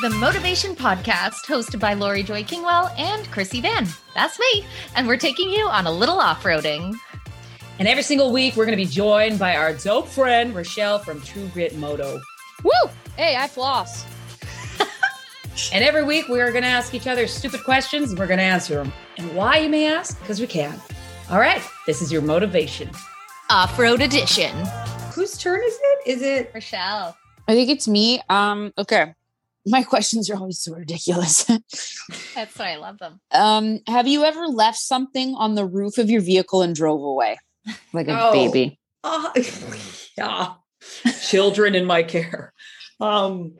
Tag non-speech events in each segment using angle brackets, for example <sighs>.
to the Motovation Podcast, hosted by Laurie Joy Kingwell and Krissy Vann. That's me. And we're taking you on a little off roading. And every single week, we're going to be joined by our dope friend, Richelle from True Grit Moto. Woo! Hey, I floss. <laughs> and every week, we are going to ask each other stupid questions and we're going to answer them. And why, you may ask? Because we can. All right, this is your Motovation. Off road edition. Whose turn is it? Is it Richelle? I think it's me. Um, okay. My questions are always so ridiculous. <laughs> That's why I love them. um, have you ever left something on the roof of your vehicle and drove away? Like a Oh. baby. Oh, <laughs> yeah. Children in my care. Um,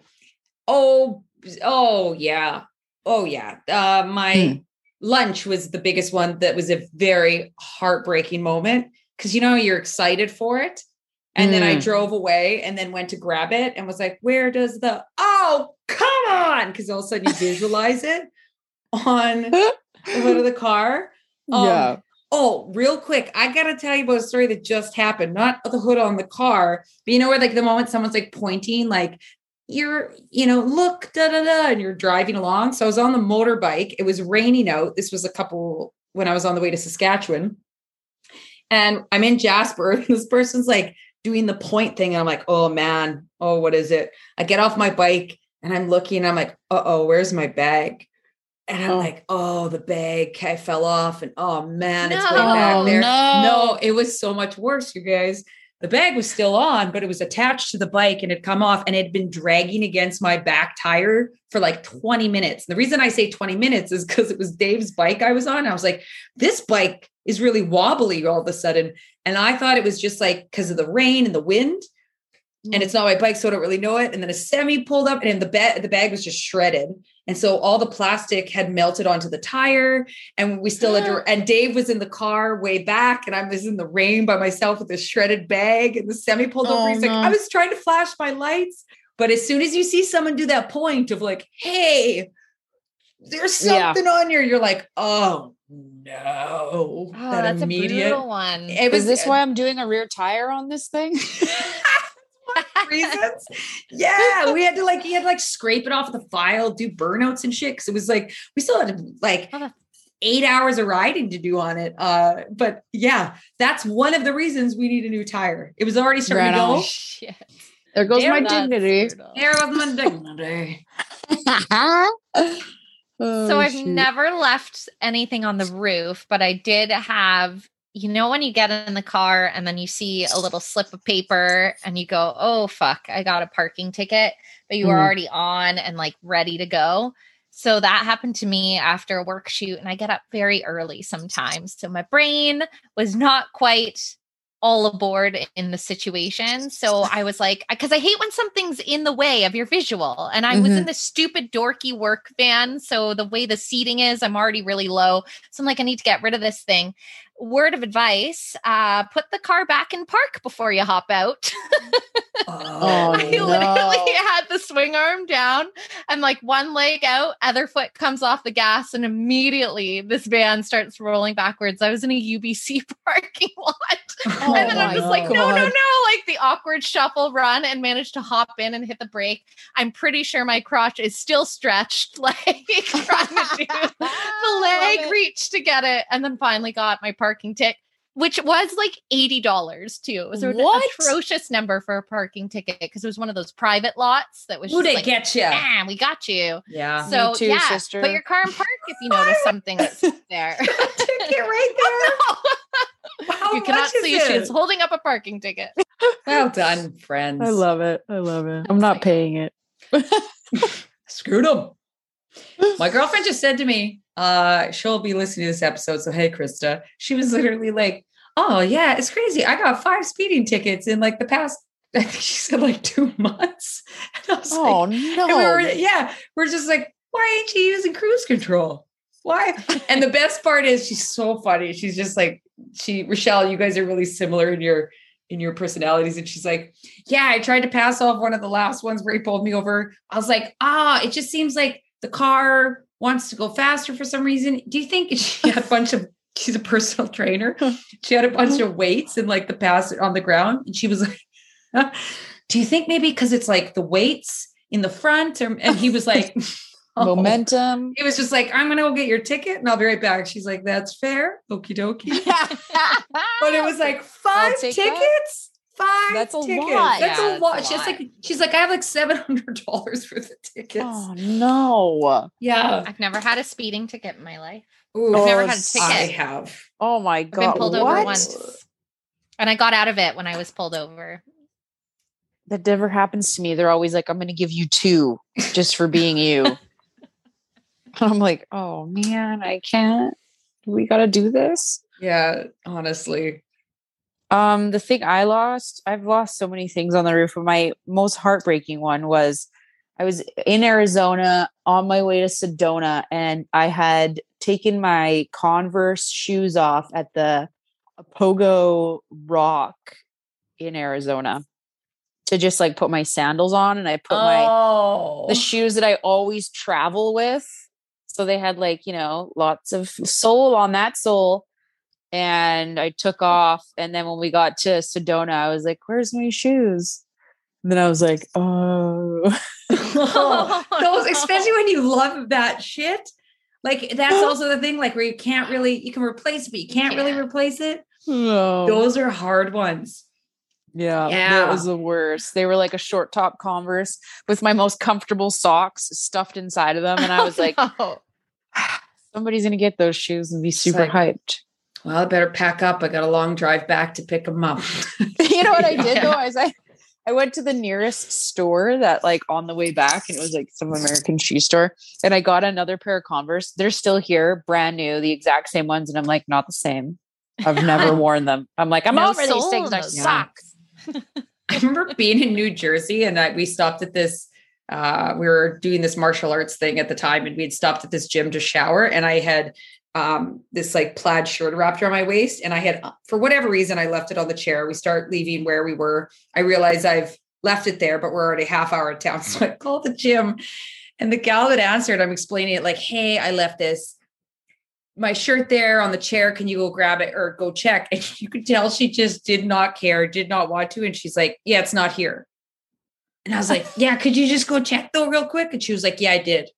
oh, oh, yeah. Oh, yeah. Uh, my Hmm. lunch was the biggest one that was a very heartbreaking moment because you know you're excited for it. And then I Mm. drove away and then went to grab it and was like, where does the oh come on? Because all of a sudden you visualize it on the hood of the car. <laughs> Um, Oh, real quick, I gotta tell you about a story that just happened. Not the hood on the car, but you know where like the moment someone's like pointing, like you're, you know, look, da da da, and you're driving along. So I was on the motorbike. It was raining out. This was a couple when I was on the way to Saskatchewan, and I'm in Jasper. <laughs> This person's like doing the point thing, and I'm like, oh man, oh what is it? I get off my bike and I'm looking. And I'm like, uh oh, where's my bag? And I'm Oh. like, oh, the bag I fell off, and oh man, it's way No. back there. no. No, it was so much worse, you guys. The bag was still on, but it was attached to the bike and it come off and it had been dragging against my back tire for like 20 minutes. And the reason I say 20 minutes is because it was Dave's bike I was on. I was like, this bike is really wobbly all of a sudden. And I thought it was just like because of the rain and the wind. Mm. And it's not my bike, so I don't really know it. And then a semi pulled up, and the bag the bag was just shredded, and so all the plastic had melted onto the tire. And we still had to, <gasps> and Dave was in the car way back, and I was in the rain by myself with a shredded bag. And the semi pulled Oh, over. He's like. I was trying to flash my lights, but as soon as you see someone do that point of like, hey, there's Yeah. something on here, you're like, oh no, Oh, that that's immediate. a brutal one. It was Is this why I'm doing a rear tire on this thing? <laughs> <laughs> reasons. Yeah, we had to like, he had to like scrape it off the file, do burnouts and shit. Cause it was like, we still had to like eight hours of riding to do on it. Uh, but yeah, that's one of the reasons we need a new tire. It was already starting Right to go. Shit. there goes Damn, my dignity. There goes my dignity. Oh, So I've shoot. never left anything on the roof, but I did have, you know, when you get in the car and then you see a little slip of paper and you go, oh, fuck, I got a parking ticket, but you were Mhm. already on and like ready to go. So that happened to me after a work shoot, and I get up very early sometimes. So my brain was not quite all aboard in the situation. So I was like, because I hate when something's in the way of your visual. And I was in mm-hmm. this stupid dorky work van. So the way the seating is, I'm already really low. So I'm like, I need to get rid of this thing. Word of advice uh, put the car back in park before you hop out. Oh, <laughs> I no. literally had the swing arm down and like one leg out, other foot comes off the gas, and immediately this van starts rolling backwards. I was in a UBC <laughs> parking lot. Oh and then I'm my just like, no, no, no, like the awkward shuffle run and managed to hop in and hit the brake. I'm pretty sure my crotch is still stretched, <laughs> like trying to do the leg reach to get it. And then finally got my parking ticket, which was like $80 too. It was an atrocious number for a parking ticket because it was one of those private lots that was Who'd just like, get you? ah, we got you. Yeah. Me So too, yeah, sister. put your car in park if you <laughs> notice something that's <laughs> there. Ticket right there. <laughs> How you cannot much is see she's holding up a parking ticket. Well done, friends. I love it. I love it. I'm not paying it. Screwed them. My girlfriend just said to me, uh, she'll be listening to this episode. So, hey, Krista, she was literally like, oh, yeah, it's crazy. I got five speeding tickets in like the past, <laughs> I think she said like two months. <laughs> And I was Oh like, no. we were, yeah, we're just like, why ain't you using cruise control? Why? <laughs> And the best part is she's so funny. She's just like, she, Richelle, you guys are really similar in your in your personalities. And she's like, Yeah, I tried to pass off one of the last ones where he pulled me over. I was like, ah, it just seems like the car wants to go faster for some reason. Do you think <laughs> she had a bunch of she's a personal trainer? She had a bunch of weights and like the pass on the ground. And she was like, <laughs> Do you think maybe because it's like the weights in the front? Or, and he was like, <laughs> oh. momentum. He was just like, I'm gonna go get your ticket and I'll be right back. She's like, that's fair. Okie dokie. but it was like five tickets. That. Five That's a tickets. lot. That's Yeah, a lot. that's a She's like, she's like, I have like seven hundred dollars for the tickets. Oh no. Yeah. I've never had a speeding ticket in my life. Ooh, I've never had a ticket. I have. Oh my god. I've been pulled what? over once. And I got out of it when I was pulled over. That never happens to me. They're always like, I'm gonna give you two just for being you. <laughs> <laughs> I'm like, oh man, I can't. We gotta do this. Yeah, honestly. Um, the thing I lost, I've lost so many things on the roof, but my most heartbreaking one was I was in Arizona on my way to Sedona, and I had taken my Converse shoes off at the Pogo Rock in Arizona to just like put my sandals on, and I put my oh, the shoes that I always travel with. So they had like, you know, lots of sole on that sole. And I took off. And then when we got to Sedona, I was like, where's my shoes? And then I was like, oh. <laughs> <laughs> those, especially when you love that shit. Like that's also the thing, like where you can't really, you can replace it, but you can't really replace it. no. Those are hard ones. Yeah, Yeah. that was the worst. They were like a short top Converse with my most comfortable socks stuffed inside of them. And I was <laughs> like, no. Ah, somebody's going to get those shoes and be super like- hyped. Well, I better pack up. I got a long drive back to pick them up. <laughs> you know what I did though? Yeah. <laughs> Is I I went to the nearest store that like on the way back, and it was like some American shoe store, and I got another pair of Converse. They're still here, brand new, the exact same ones, and I'm like, not the same. I've never <laughs> worn them. I'm like, I'm No over these things. in They're those socks. I remember being in New Jersey and I, we stopped at this. Uh, we were doing this martial arts thing at the time, and we had stopped at this gym to shower. And I had um, this like plaid shirt wrapped around my waist, and I had, uh, for whatever reason, I left it on the chair. We start leaving where we were. I realize I've left it there, but we're already half hour of town. <laughs> So I called the gym, and the gal that answered, I'm explaining it like, "Hey, I left this." My shirt there on the chair. Can you go grab it or go check? And <laughs> you could tell she just did not care, did not want to. And she's like, Yeah, it's not here. And I was like, <laughs> Yeah, could you just go check though, real quick? And she was like, Yeah, I did.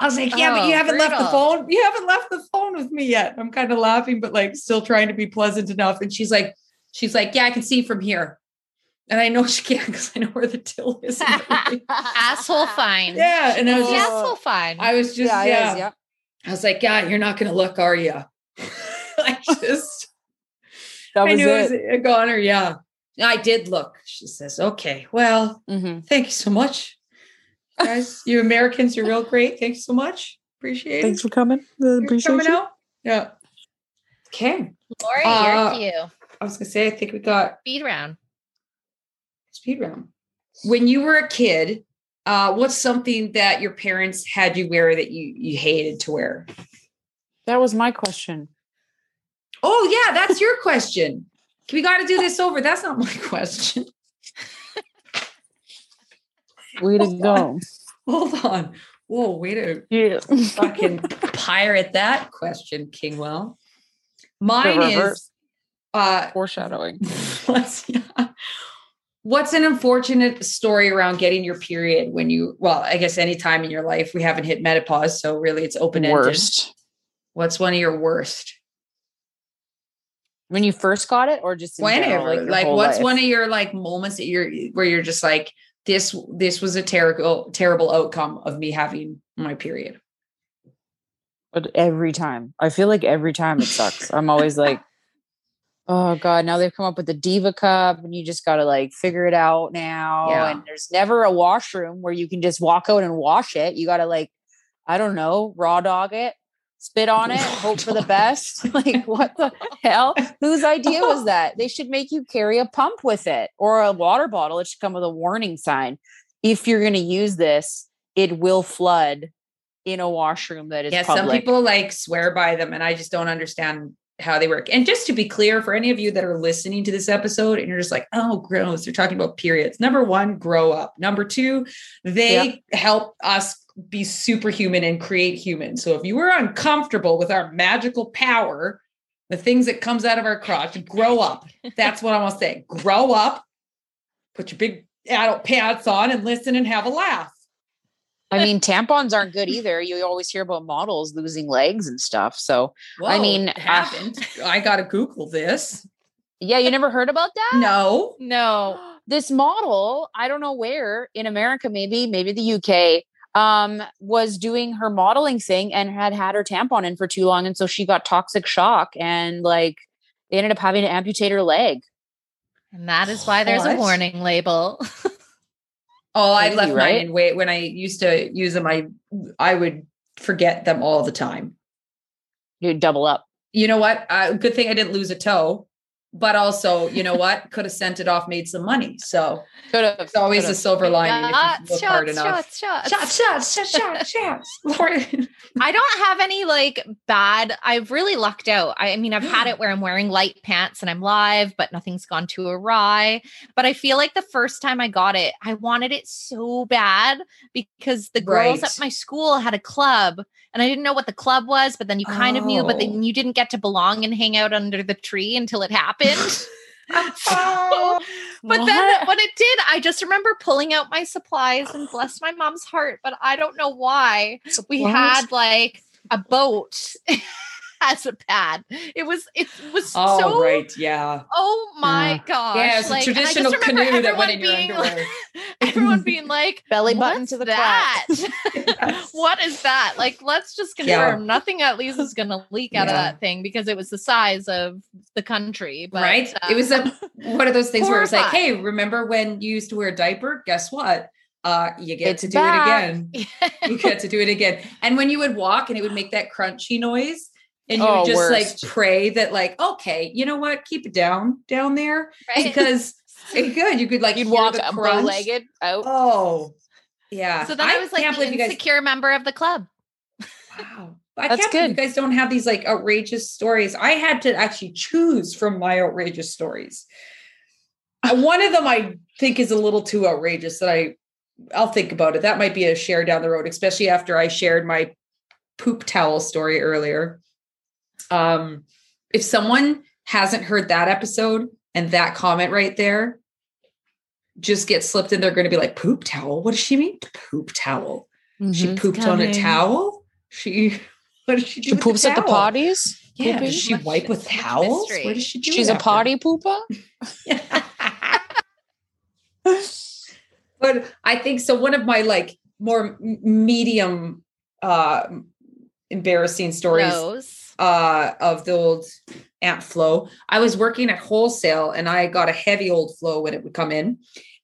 I was like, Yeah, but you Oh, haven't left the phone. You haven't left the phone with me yet. I'm kind of laughing, but like still trying to be pleasant enough. And she's like, She's like, Yeah, I can see from here. And I know <laughs> she can't because I know where the till is. <laughs> asshole fine. yeah. And I was just, asshole fine. I was just, yeah, yeah. it is, yeah. I was like, Yeah, you're not going to look, are you? <laughs> I just. That was I was knew it. it was a goner. Yeah. I did look. She says, okay, well, Mhm. thank you so much. Guys, you Americans you're real great. Thanks so much. Appreciate Thanks it. Thanks for coming. Uh, You're Appreciate coming you. out. Yeah. Okay. Laurie, Uh, you're cute. I was gonna say, I think we got Speed round. speed round. When you were a kid, uh, what's something that your parents had you wear that you you hated to wear? That was my question. Oh yeah, that's your question. We got to do this over. That's not my <laughs> question. Way to go. <laughs> Hold on. Whoa, way to Yeah. fucking <laughs> pirate that question, Kingwell. Mine is uh Foreshadowing. <laughs> what's, yeah. what's an unfortunate story around getting your period when you well, I guess any time in your life we haven't hit menopause, so really it's open-ended. Worst. What's one of your worst? When you first got it, or just in general, Whenever. your Like, whole what's life? one of your like moments that you're where you're just like this this was a terrible terrible outcome of me having my period. But every time, I feel like every time it sucks. I'm always like, <laughs> oh god, now they've come up with the diva cup, and you just got to like figure it out now. Yeah. And there's never a washroom where you can just walk out and wash it. You got to like, I don't know, raw dog it, spit on it, hope for the best. <laughs> like, what the hell? Whose idea was that? They should make you carry a pump with it or a water bottle. It should come with a warning sign. If you're going to use this, it will flood in a washroom that is yeah, public. some people like swear by them, and I just don't understand how they work. And just to be clear, for any of you that are listening to this episode and you're just like, oh, gross, they're talking about periods. Number one, grow up. Number two, they help us be superhuman and create humans. So if you were uncomfortable with our magical power, the things that comes out of our crotch, grow up. That's what I want to say. Grow up. Put your big adult pants on and listen and have a laugh. I mean, tampons aren't good either. You always hear about models losing legs and stuff. So, I mean, happened. Uh, I got to Google this. Yeah, you never heard about that? No. No. This model, I don't know where in America, maybe, maybe the UK, um, was doing her modeling thing and had had her tampon in for too long. And so she got toxic shock and like they ended up having to amputate her leg. And that is why there's what? a warning label. <laughs> oh, I left right? mine in wait when I used to use them. I I would forget them all the time. You'd double up. You know what? Uh, good thing I didn't lose a toe but also, you know what? Could have sent it off, made some money. So could have, it's always a silver lining if you look shots, hard enough. Shots, shots, shots, shots, shots, shots, shots. <laughs> Lauren. I don't have any like bad. I've really lucked out. I, I mean, I've had it <gasps> where I'm wearing light pants and I'm live, but nothing's gone too awry. But I feel like the first time I got it, I wanted it so bad because the girls right. at my school had a club and I didn't know what the club was, but then you kind oh. of knew, but then oh. you didn't get to belong and hang out under the tree until it happened. <laughs> <laughs> so, but what? then when it did, I just remember pulling out my supplies and bless my mom's heart, but I don't know why. We had like a boat <laughs> has a pad. It was it was oh, so right, yeah. Oh my yeah. gosh. Yeah, it's like, a traditional canoe that went in your underwear. <laughs> <laughs> everyone being like belly button to the that. <laughs> yes. what is that? Like, let's just confirm yeah. nothing at least is gonna leak out yeah. of that thing because it was the size of the country. But, right. Uh, it was a one of those things where it's like, hey, remember when you used to wear a diaper? Guess what? uh you get it's to do back. it again you get to do it again and when you would walk and it would make that crunchy noise and you oh, would just worst. like pray that like okay you know what keep it down down there right. because it's <laughs> good you could like you'd walk bow legged out oh yeah so then i, I was like the insecure guys... member of the club wow I That's can't good. you guys don't have these like outrageous stories. I had to actually choose from my outrageous stories. Uh, one of them I think is a little too outrageous that I I'll think about it. That might be a share down the road, especially after I shared my poop towel story earlier. Um, if someone hasn't heard that episode and that comment right there just gets slipped in, they're going to be like, poop towel? What does she mean? Poop towel. Mm-hmm, she pooped on a towel? She, <laughs> what does she do? She poops at the potties? Yeah. Pooping? Does she wipe with towels? What does she do? She's a potty pooper? <laughs> but I think so. One of my like more medium uh embarrassing stories Nose uh, of the old Aunt flow. I was working at wholesale and I got a heavy old flow when it would come in.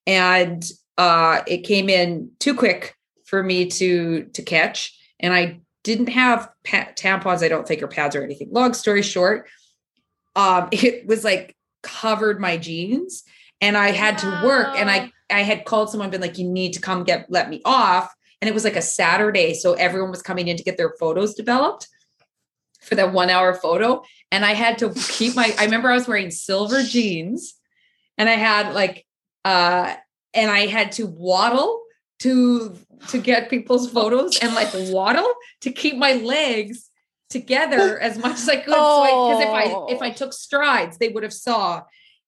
And uh, it came in too quick for me to to catch. And I didn't have pa- tampons, I don't think, or pads or anything. Long story short, um, <laughs> it was like covered my jeans and I had to work and I I had called someone been like you need to come get let me off and it was like a Saturday so everyone was coming in to get their photos developed for that one hour photo. And I had to keep my, I remember I was wearing silver jeans and I had like, uh, and I had to waddle to to get people's photos and like <laughs> waddle to keep my legs together as much as I could. Oh. So because if I if I took strides, they would have saw.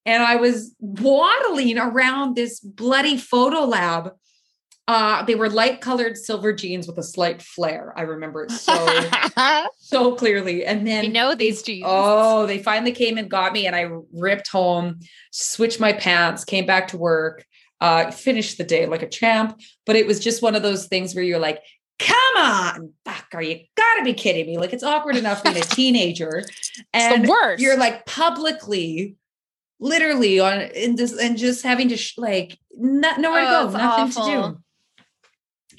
And I was waddling around this bloody photo lab uh, they were light colored silver jeans with a slight flare. I remember it so <laughs> so clearly. And then we know these jeans. Oh, they finally came and got me, and I ripped home, switched my pants, came back to work, uh, finished the day like a champ. But it was just one of those things where you're like, come on, fuck, are you gotta be kidding me? Like it's awkward enough being a <laughs> teenager. And the worst. you're like publicly literally on in this and just having to sh- like not, nowhere oh, to go, nothing awful. to do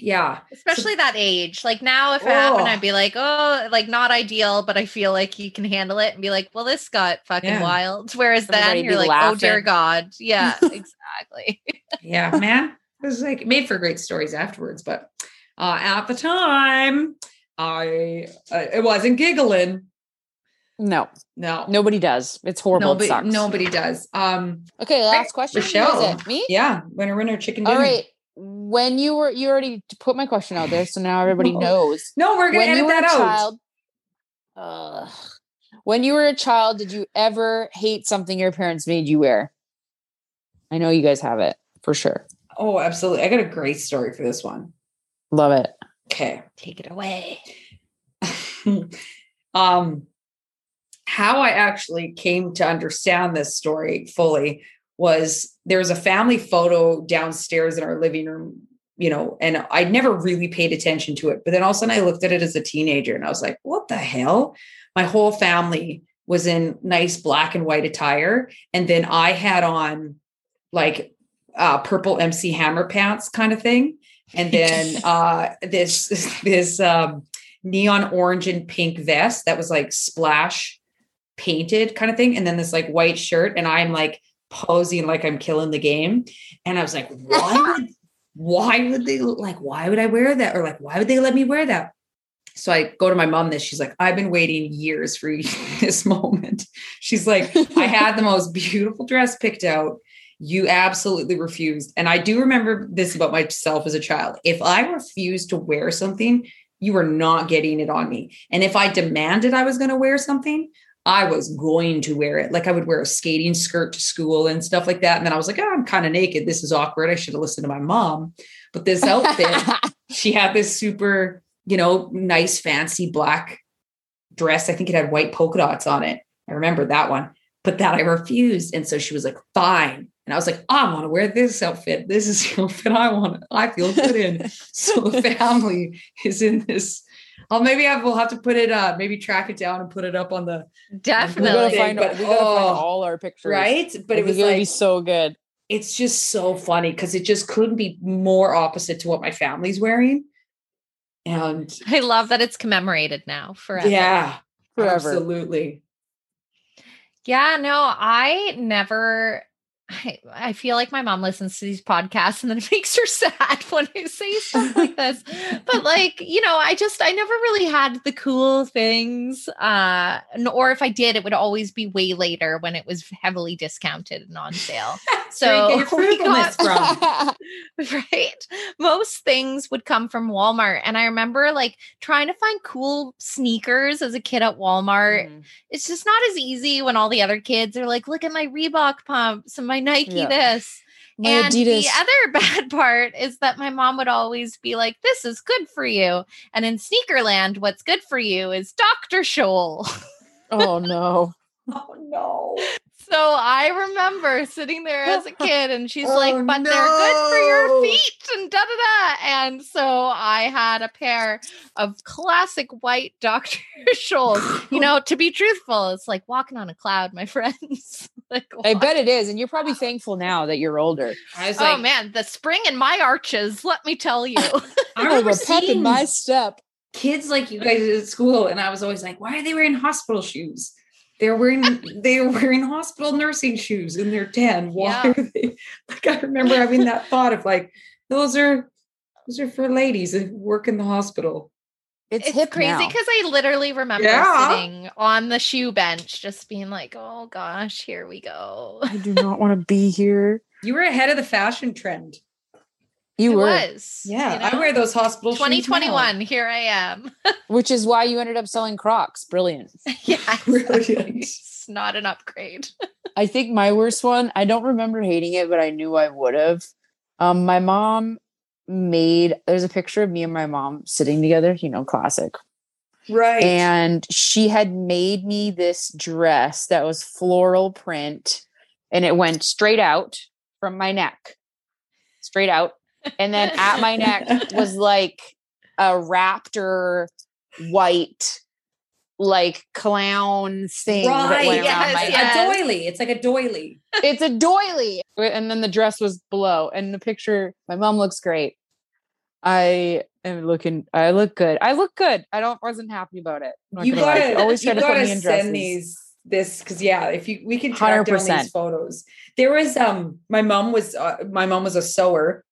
yeah especially so, that age like now if it oh. happened i'd be like oh like not ideal but i feel like you can handle it and be like well this got fucking yeah. wild whereas Everybody then you're like laughing. oh dear god yeah <laughs> exactly yeah man it was like made for great stories afterwards but uh at the time i uh, it wasn't giggling no, no, nobody does. It's horrible. Nobody, it nobody does. Um, okay, last question. Michelle, me? Yeah, winner, winner, chicken dinner. All right, when you were you already put my question out there, so now everybody no. <laughs> knows. No, we're gonna when edit that out. Child, uh, when you were a child, did you ever hate something your parents made you wear? I know you guys have it for sure. Oh, absolutely. I got a great story for this one. Love it. Okay. Take it away. <laughs> um how I actually came to understand this story fully was there was a family photo downstairs in our living room, you know, and I never really paid attention to it. But then all of a sudden I looked at it as a teenager and I was like, what the hell? My whole family was in nice black and white attire. And then I had on like uh, purple MC Hammer pants kind of thing. And then <laughs> uh, this, this um, neon orange and pink vest that was like splash painted kind of thing. And then this like white shirt. And I'm like posing like I'm killing the game. And I was like, why <laughs> would, why would they like, why would I wear that? Or like, why would they let me wear that? So I go to my mom this. She's like, I've been waiting years for <laughs> this moment. She's like, I <laughs> had the most beautiful dress picked out. You absolutely refused. And I do remember this about myself as a child. If I refused to wear something, you were not getting it on me. And if I demanded I was going to wear something, I was going to wear it. Like I would wear a skating skirt to school and stuff like that. And then I was like, oh, I'm kind of naked. This is awkward. I should have listened to my mom. But this outfit, <laughs> she had this super, you know, nice, fancy black dress. I think it had white polka dots on it. I remember that one, but that I refused. And so she was like, fine. And I was like, I want to wear this outfit. This is the <laughs> outfit I want. I feel good in. so the <laughs> family is in this Oh, maybe I will have to put it uh maybe track it down and put it up on the definitely. We gotta find, but, we gotta oh, find all our pictures, right? But it was gonna like, be so good. It's just so funny because it just couldn't be more opposite to what my family's wearing. And I love that it's commemorated now forever. Yeah, forever. Absolutely. Yeah, no, I never I, I feel like my mom listens to these podcasts and then it <laughs> makes her sad when I say stuff like this. But <laughs> like, you know, I just I never really had the cool things. Uh or if I did, it would always be way later when it was heavily discounted and on sale. <laughs> So got, right. Most things would come from Walmart. And I remember like trying to find cool sneakers as a kid at Walmart. Mm. It's just not as easy when all the other kids are like, look at my Reebok pumps and my Nike yeah. this. My and Adidas. the other <laughs> bad part is that my mom would always be like, This is good for you. And in Sneakerland, what's good for you is Dr. Scholl. Oh no. <laughs> oh no. So I remember sitting there as a kid, and <laughs> she's oh, like, "But no. they're good for your feet," and da da da. And so I had a pair of classic white Dr. Scholl's. You <gasps> know, to be truthful, it's like walking on a cloud, my friends. <laughs> like, I bet it is, and you're probably thankful now that you're older. I was oh like, man, the spring in my arches. Let me tell you, I remember pep in my step. Kids like you guys at school, and I was always like, "Why are they wearing hospital shoes?" They're wearing <laughs> they are wearing hospital nursing shoes and they're 10. Why yeah. are they <laughs> like I remember having that thought of like those are those are for ladies that work in the hospital. It's, it's crazy because I literally remember yeah. sitting on the shoe bench just being like, oh gosh, here we go. I do not want to be here. You were ahead of the fashion trend. You it were. Was, yeah, you know? I wear those hospital 2021, here I am. <laughs> Which is why you ended up selling Crocs. Brilliant. <laughs> yeah. Brilliant. <laughs> It's not an upgrade. I think my worst one, I don't remember hating it, but I knew I would have. Um, my mom made there's a picture of me and my mom sitting together, you know, classic. Right. And she had made me this dress that was floral print and it went straight out from my neck. Straight out and then at my neck was <laughs> like a raptor white like clown thing right, that went yes, my yes. a doily. It's like a doily. it's a doily. And then the dress was below. And the picture, my mom looks great. I am looking. I look good. I look good. I don't. wasn't happy about it. You gotta always try to put me in dresses. Send these this because yeah, if you we can track 100%. down these photos. There was um my mom was uh, my mom was a sewer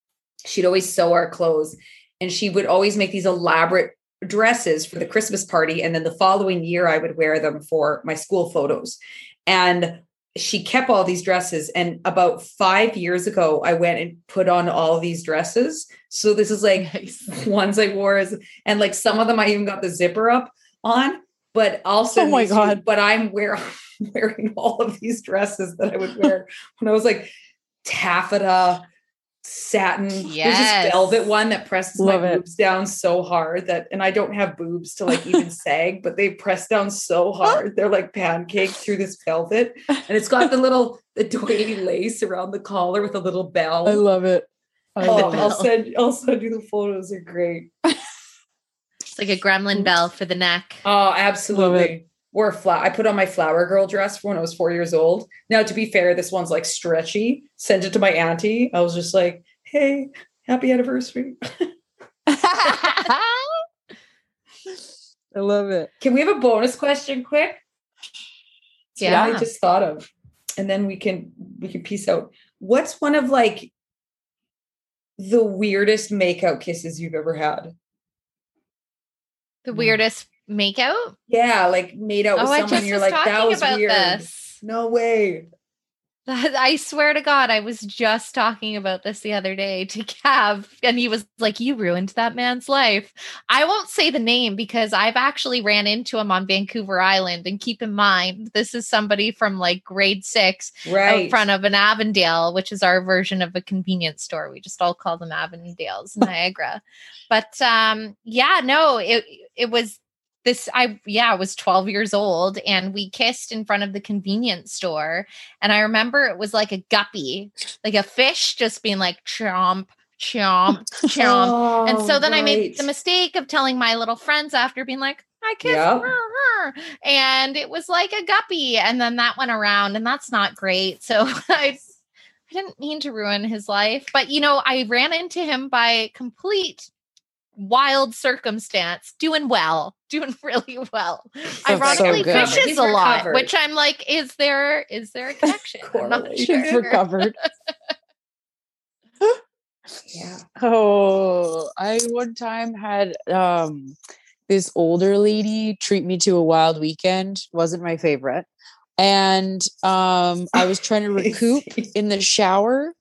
she'd always sew our clothes and she would always make these elaborate dresses for the Christmas party. And then the following year, I would wear them for my school photos. And she kept all these dresses. And about five years ago, I went and put on all these dresses. So this is like nice. <laughs> ones I wore as, and like some of them I even got the zipper up on. But also, oh my god! But I'm wearing <laughs> wearing all of these dresses that I would wear <laughs> when I was like taffeta satin. Yes. There's this velvet one that presses Love my it. boobs down so hard that, and I don't have boobs to like even <laughs> sag, but they press down so hard. They're like pancakes through this velvet. And it's got the little, the doily lace around the collar with a little bell. I love it. I oh, I'll send, I'll send you the photos. They're great. <laughs> It's like a gremlin bell for the neck. Oh, absolutely. Or a flower. I put on my flower girl dress when I was four years old. Now, to be fair, this one's like stretchy. Sent it to my auntie. I was just like, hey, happy anniversary. <laughs> I love it. Can we have a bonus question quick? Yeah. I just thought of. And then we can we can piece out. What's one of like the weirdest makeout kisses you've ever had? The weirdest makeout? Yeah, like made out with oh, someone. You're like, that was weird. This. No way. I swear to God, I was just talking about this the other day to Cav, and he was like, You ruined that man's life. I won't say the name because I've actually ran into him on Vancouver Island. And keep in mind, this is somebody from like grade six right. in front of an Avondale, which is our version of a convenience store. We just all call them Avondales, <laughs> Niagara. but um, yeah, no, it it was this i yeah i was 12 years old and we kissed in front of the convenience store and i remember it was like a guppy like a fish just being like chomp chomp <laughs> chomp oh, and so oh, then right. i made the mistake of telling my little friends after being like i kissed yep. her, her and it was like a guppy and then that went around and that's not great so <laughs> i I didn't mean to ruin his life, but you know, I ran into him by complete wild circumstance, doing well, <laughs> doing really well. Ironically, so fishes a lot, which I'm like, is there is there a <laughs> connection? I'm not sure. recovered. <laughs> yeah. Oh, I one time had um this older lady treat me to a wild weekend. Wasn't my favorite. And um I was trying to recoup in the shower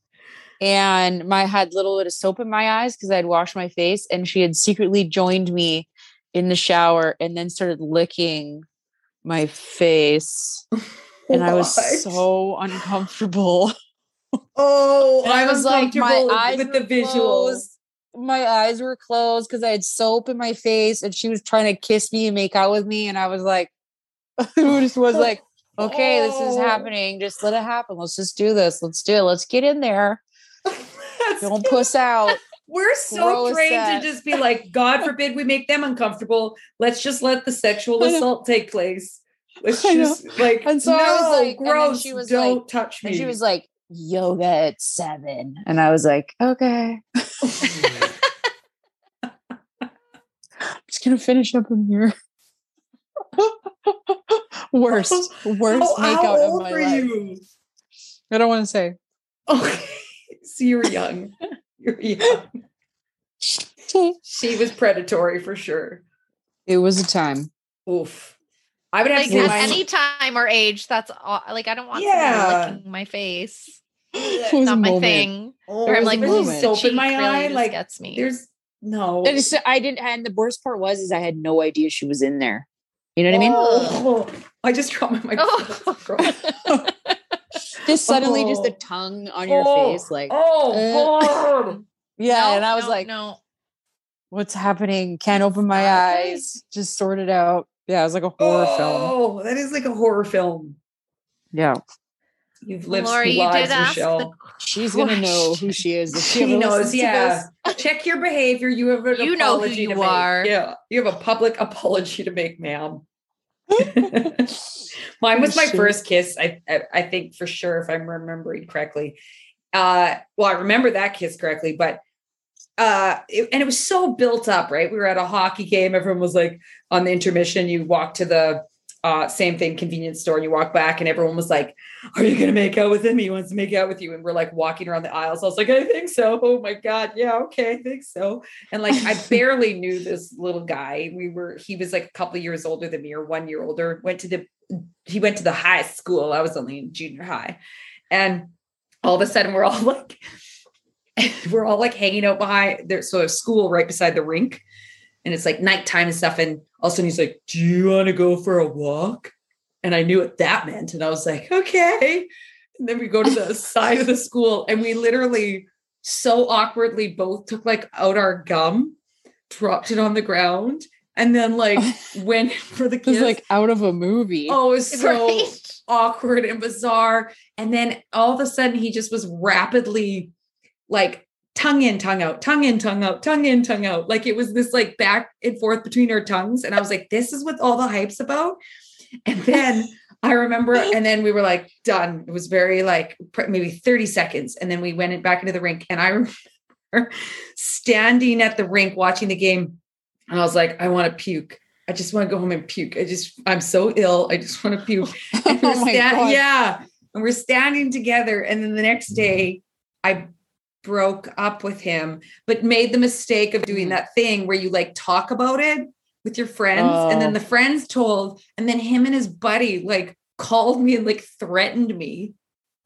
and my had little bit of soap in my eyes because I'd washed my face, and she had secretly joined me in the shower and then started licking my face, <laughs> and I was so uncomfortable. <laughs> Oh, I was like, my eyes with the visuals. My eyes were closed because I had soap in my face, and she was trying to kiss me and make out with me, and I was like, <laughs> just was like, okay, oh. this is oh. happening. Just let it happen. Let's just do this. Let's do it. Let's get in there. Don't puss out. We're so trained to just be like, <laughs> God forbid we make them uncomfortable. Let's just let the sexual <laughs> assault take place. Let's just like, and so no, I was like, gross. She was don't like, touch me. And she was like, yoga at seven, and I was like, okay. I'm <laughs> just gonna finish up in here. worst, worst oh, makeout of my life. You? I don't want to say. Okay so you were young. <laughs> You're young. she was predatory for sure. It was a time. Oof. I would have like at any time or age. That's all, like I don't want yeah. licking my face. <gasps> It's not my thing. Oh, or I'm like soap in my really eye. Like gets me. There's no. I didn't. And the worst part was is I had no idea she was in there. You know what I mean? Oh, I just dropped my. Oh. <laughs> <laughs> just suddenly oh. just the tongue on your oh. face like oh uh, <laughs> yeah no, and i was no, like no what's happening can't open my okay. eyes just sort it out yeah it was like a horror oh, film oh that is like a horror film yeah You've lived Laura, you lives, Michelle. She's gonna <laughs> know who she is. She, she knows. Yeah. Check your behavior. You have an you apology know who you to are. Make. Yeah. You have a public <laughs> apology to make, ma'am. <laughs> Mine was my first kiss. I, I, I think for sure, if I'm remembering correctly. Uh, well, I remember that kiss correctly, but uh, it, and it was so built up, right? We were at a hockey game. Everyone was like on the intermission. You walk to the uh, same thing, convenience store, and you walk back, and everyone was like, "Are you going to make out with him? He wants to make out with you." And we're like walking around the aisles. I was like, "I think so." Oh my god, yeah, okay, I think so. And like, I <laughs> barely knew this little guy. We were, he was like a couple years older than me, or one year older. Went to the, he went to the high school. I was only in junior high, and all of a sudden, we're all <laughs> like, we're all like hanging out behind there. So a school right beside the rink and it's like nighttime and stuff. And all of a sudden he's like, Do you want to go for a walk? And I knew what that meant. And I was like, Okay. And then we go to the <laughs> side of the school and we literally so awkwardly both took like out our gum, dropped it on the ground, and then like <laughs> went for the kiss. It was like out of a movie. Oh, it was <laughs> so right? awkward and bizarre. And then all of a sudden he just was rapidly like tongue in, tongue out, tongue in, tongue out, tongue in, tongue out. Like it was this like back and forth between our tongues. And I was like, this is what all the hype's about. And then I remember, <laughs> and then we were like, done. It was very like maybe 30 seconds. And then we went back into the rink. And I <laughs> remember standing at the rink watching the game. And I was like, I want to puke. I just want to go home and puke. I just, I'm so ill. I just want to puke. <laughs> Oh sta- yeah. And we're standing together. And then the next day, I broke up with him, but made the mistake of doing mm. that thing where you like talk about it with your friends. Oh. And then the oh. friends told, and then him and his buddy like called me and like threatened me.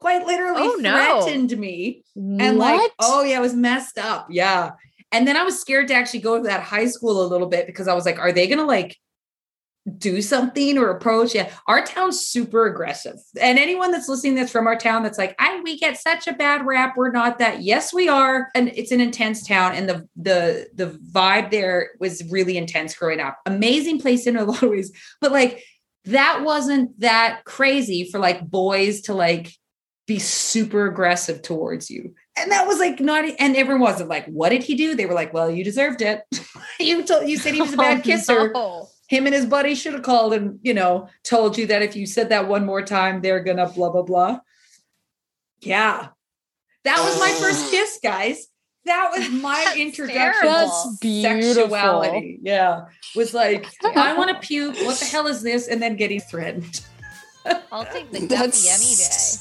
Quite literally oh, threatened no. me. And what? like, oh yeah, it was messed up. Yeah. And then I was scared to actually go to that high school a little bit because I was like, are they gonna like do something or approach. Yeah, our town's super aggressive. And anyone that's listening that's from our town that's like, I we get such a bad rap. We're not that. Yes, we are. And it's an intense town. And the the the vibe there was really intense growing up. Amazing place in a <laughs> lot of ways. But like that wasn't that crazy for like boys to like be super aggressive towards you. And that was like not, and everyone wasn't like, what did he do? They were like, well, you deserved it. <laughs> you told you said he was a bad <laughs> oh, kisser. No him and his buddy should have called and you know told you that if you said that one more time they're gonna blah blah blah. Yeah. That was my first <sighs> kiss guys. That was my That's introduction to sexuality. yeah. Was like <laughs> i want to puke. What the hell is this? And then getting threatened. <laughs> I'll take the <laughs> guppy any day.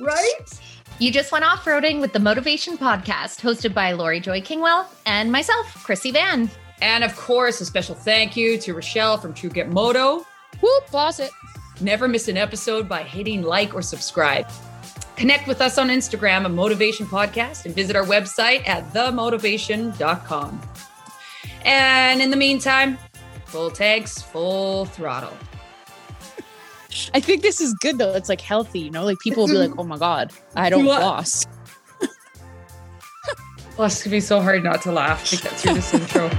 Right? You just went off-roading with the motovation podcast hosted by laurie joy kingwell and myself krissy vann and of course, a special thank you to Richelle from True Grit Moto. Whoop, boss it. Never miss an episode by hitting like or subscribe. Connect with us on Instagram, a motovation podcast, and visit our website at themotovation.com. And in the meantime, full tanks, full throttle. I think this is good though. It's like healthy, you know, like people will be like, <laughs> oh my God, I don't floss. well, it's gonna be so hard not to laugh to get through this <laughs> intro.